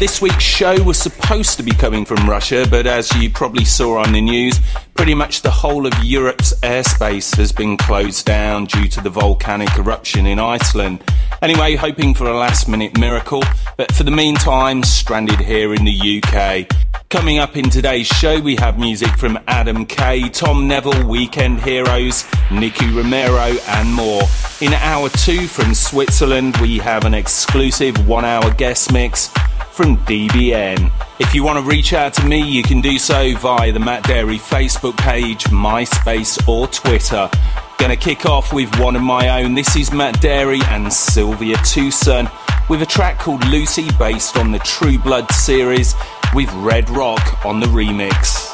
This week's show was supposed to be coming from Russia, but as you probably saw on the news, pretty much the whole of Europe's airspace has been closed down due to the volcanic eruption in Iceland. Anyway, hoping for a last minute miracle, but for the meantime, stranded here in the UK. Coming up in today's show, we have music from Adam K, Tom Neville, Weekend Heroes, Nicky Romero, and more. In hour two from Switzerland, we have an exclusive one hour guest mix from DBN. If you want to reach out to me, you can do so via the Matt Darey Facebook page, MySpace, or Twitter. Gonna kick off with one of my own. This is Matt Darey and Sylvia Tosun with a track called Lucy based on the True Blood series with Red Rock on the remix.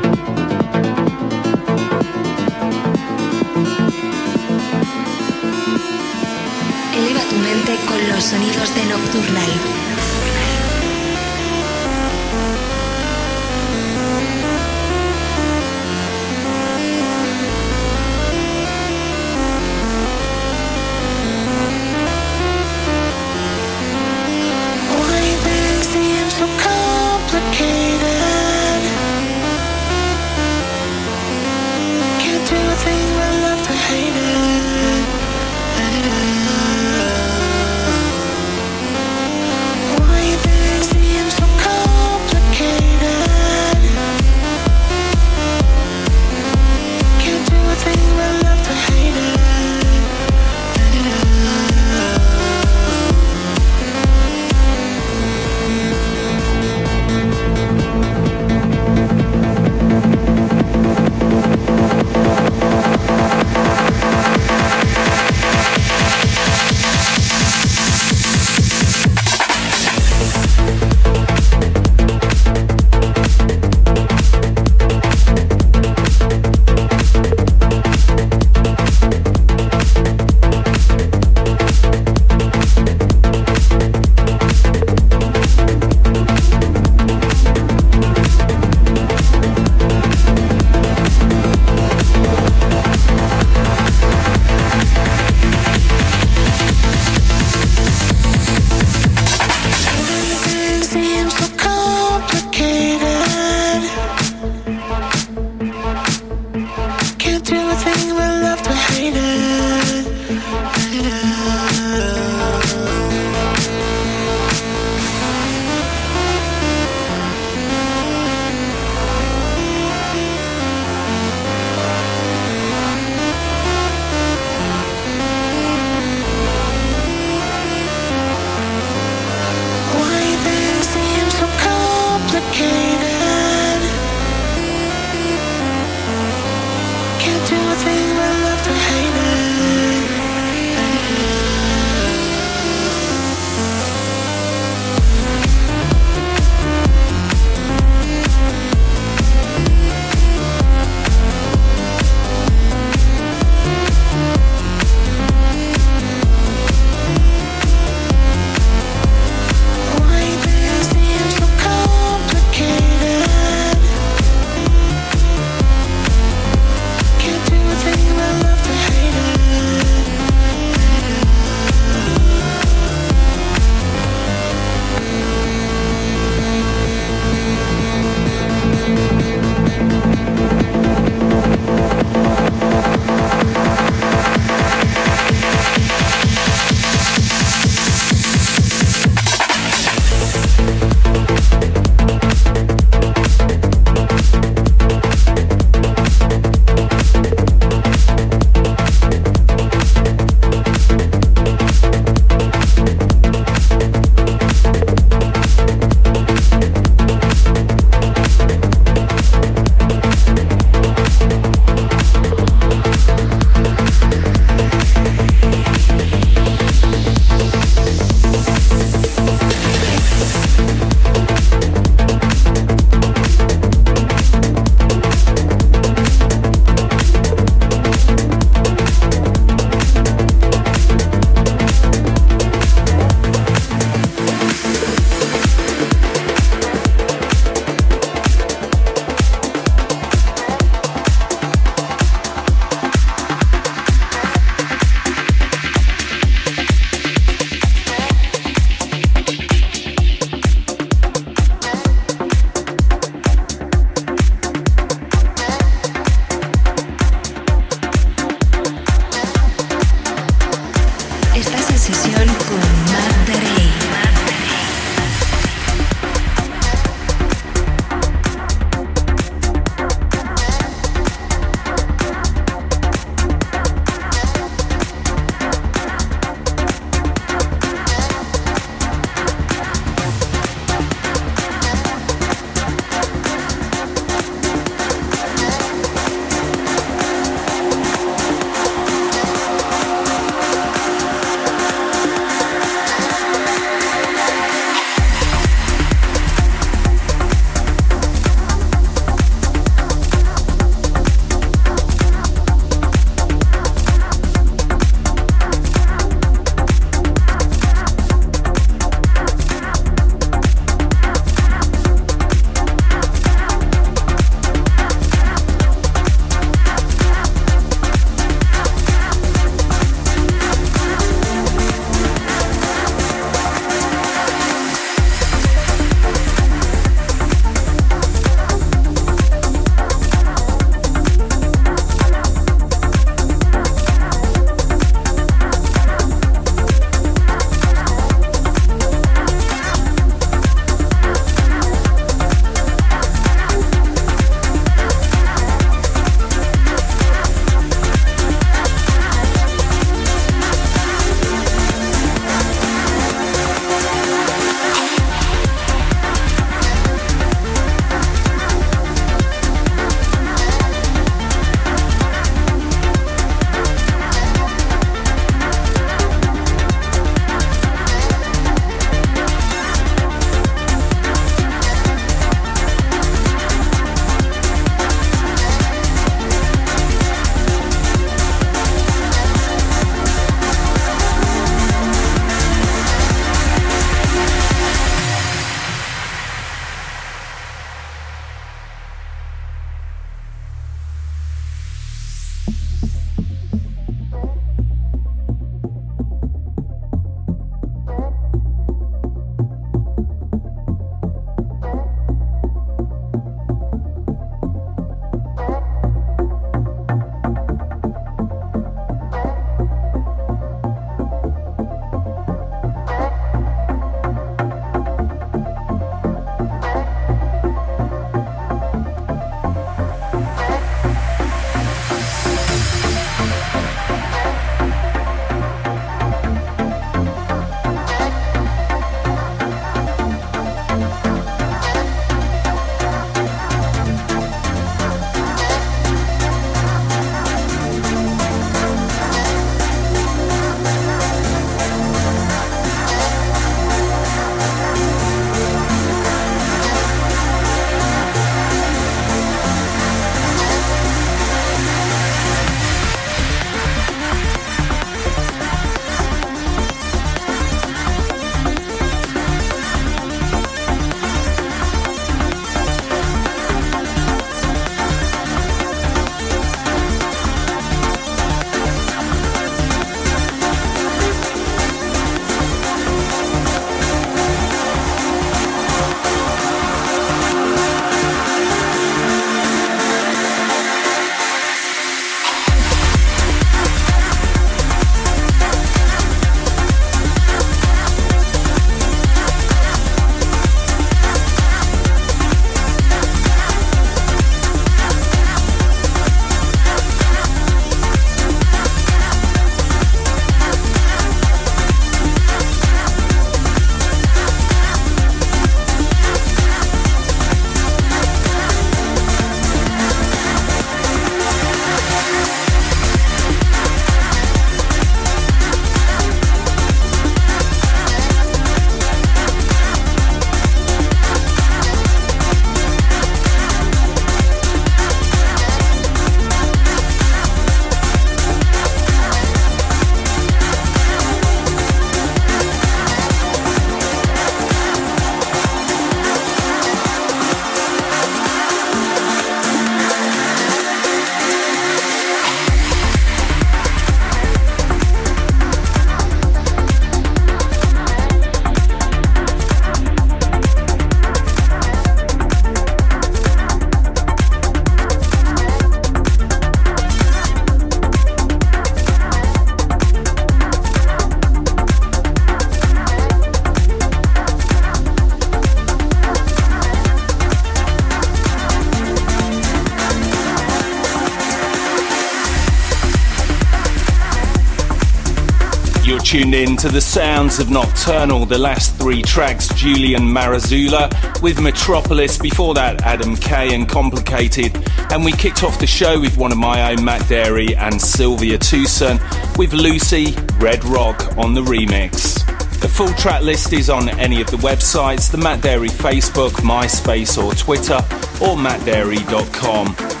Tuned in to the sounds of Nocturnal, the last three tracks, Julian Marazula with Metropolis, before that Adam K and Complicated, and we kicked off the show with one of my own, Matt Darey and Sylvia Tosun, with Lucy, Red Rock on the remix. The full track list is on any of the websites, the Matt Darey Facebook, MySpace or Twitter, or mattdarey.com.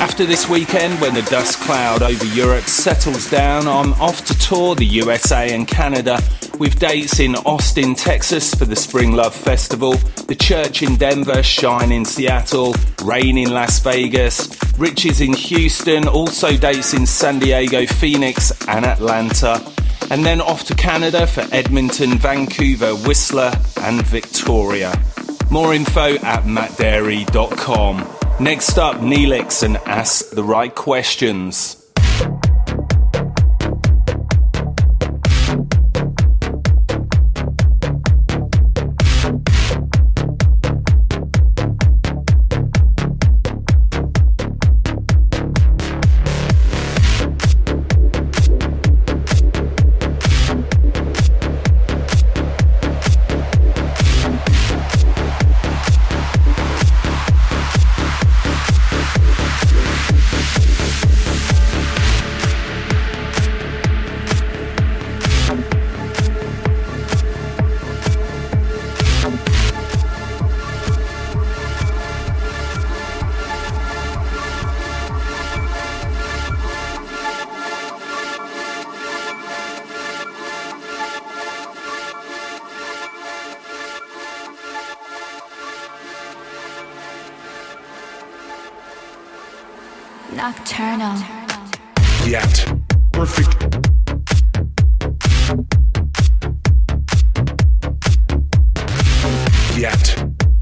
After this weekend, when the dust cloud over Europe settles down, I'm off to tour the USA and Canada with dates in Austin, Texas for the Spring Love Festival, the Church in Denver, Shine in Seattle, Rain in Las Vegas, Riches in Houston, also dates in San Diego, Phoenix, and Atlanta. And then off to Canada for Edmonton, Vancouver, Whistler, and Victoria. More info at mattdarey.com. Next up, Neelix and Ask the Right Questions.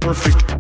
Perfect.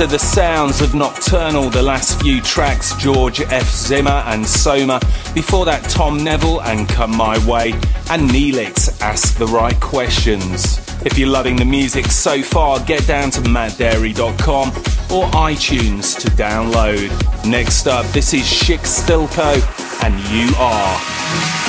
Are the sounds of Nocturnal, the last few tracks George F. Zimmer and Soma. Before that, Tom Neville and Come My Way, and Neelix Ask the Right Questions. If you're loving the music so far, get down to mattdarey.com or iTunes to download. Next up, this is Chic Stilco, and You Are.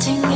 Chính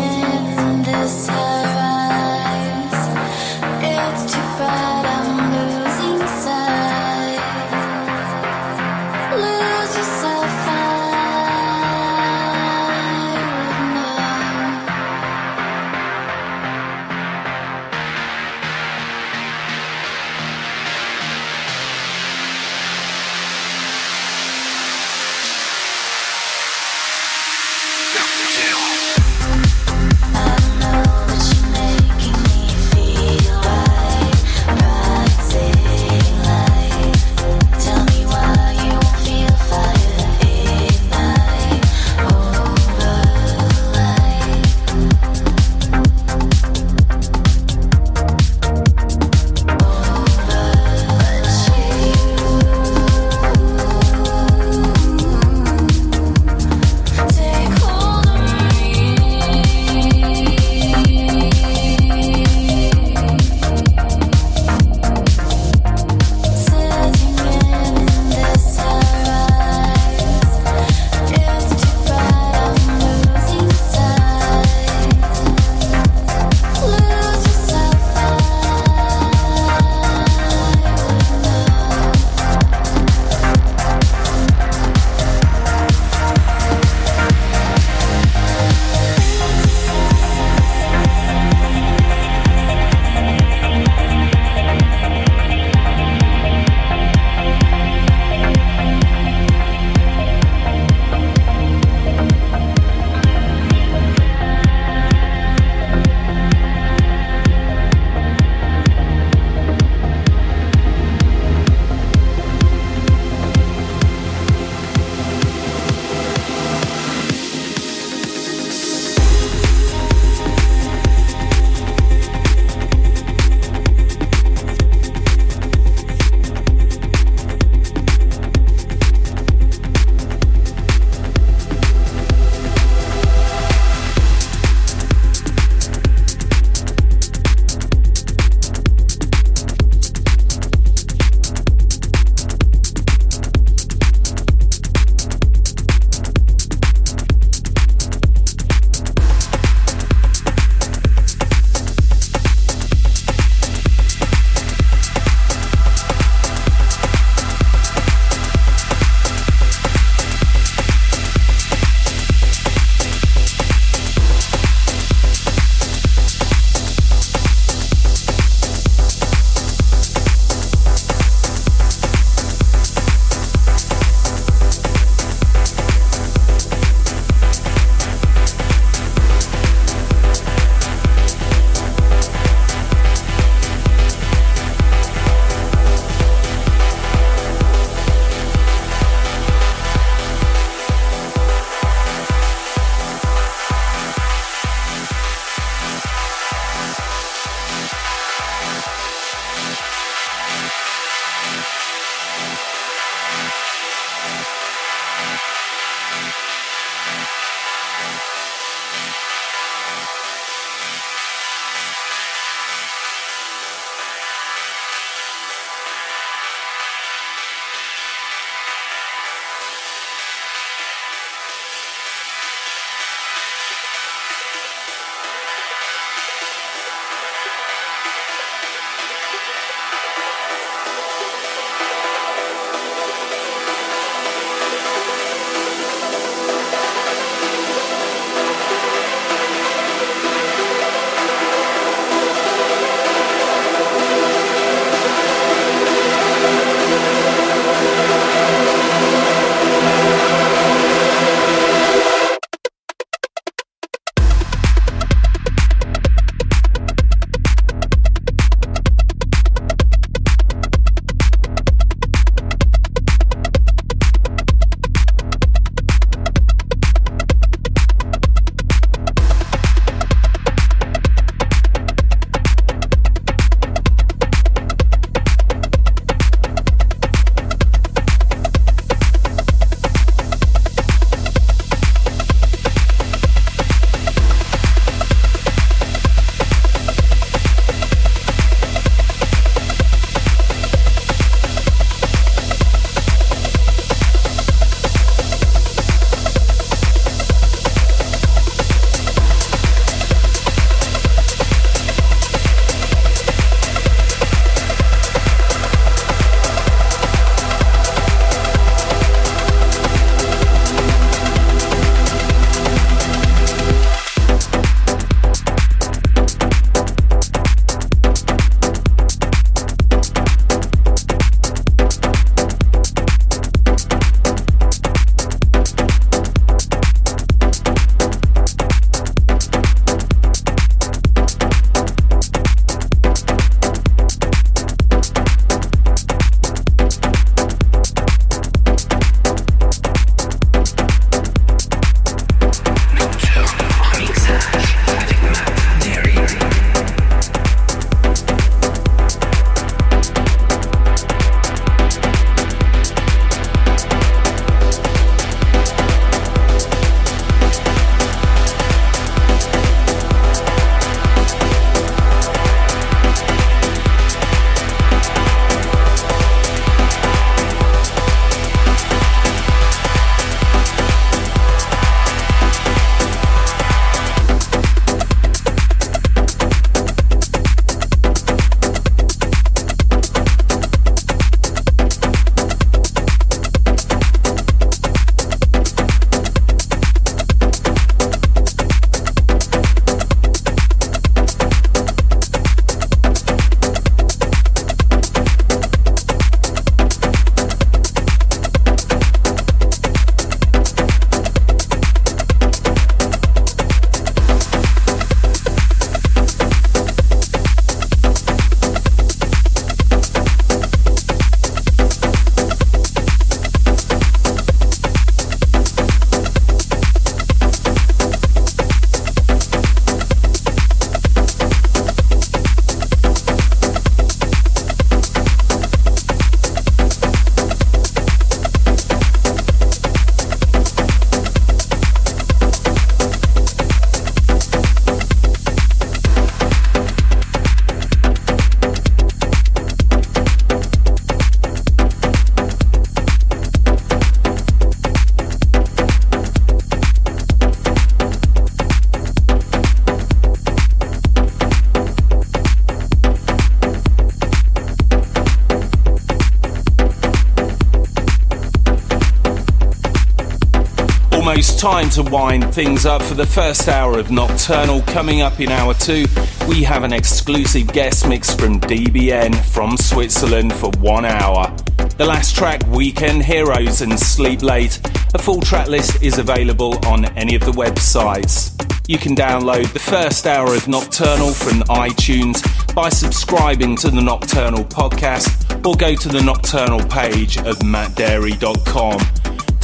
time to wind things up for the first hour of Nocturnal. Coming up in hour two, we have an exclusive guest mix from DBN from Switzerland for one hour. The last track, Weekend Heroes and Sleep Late. A full track list is available on any of the websites. You can download the first hour of Nocturnal from iTunes by subscribing to the Nocturnal podcast or go to the Nocturnal page of mattdarey.com.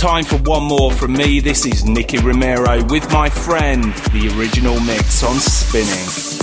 Time for one more from me. This is Nicky Romero with my friend, the original mix on Spinnin'.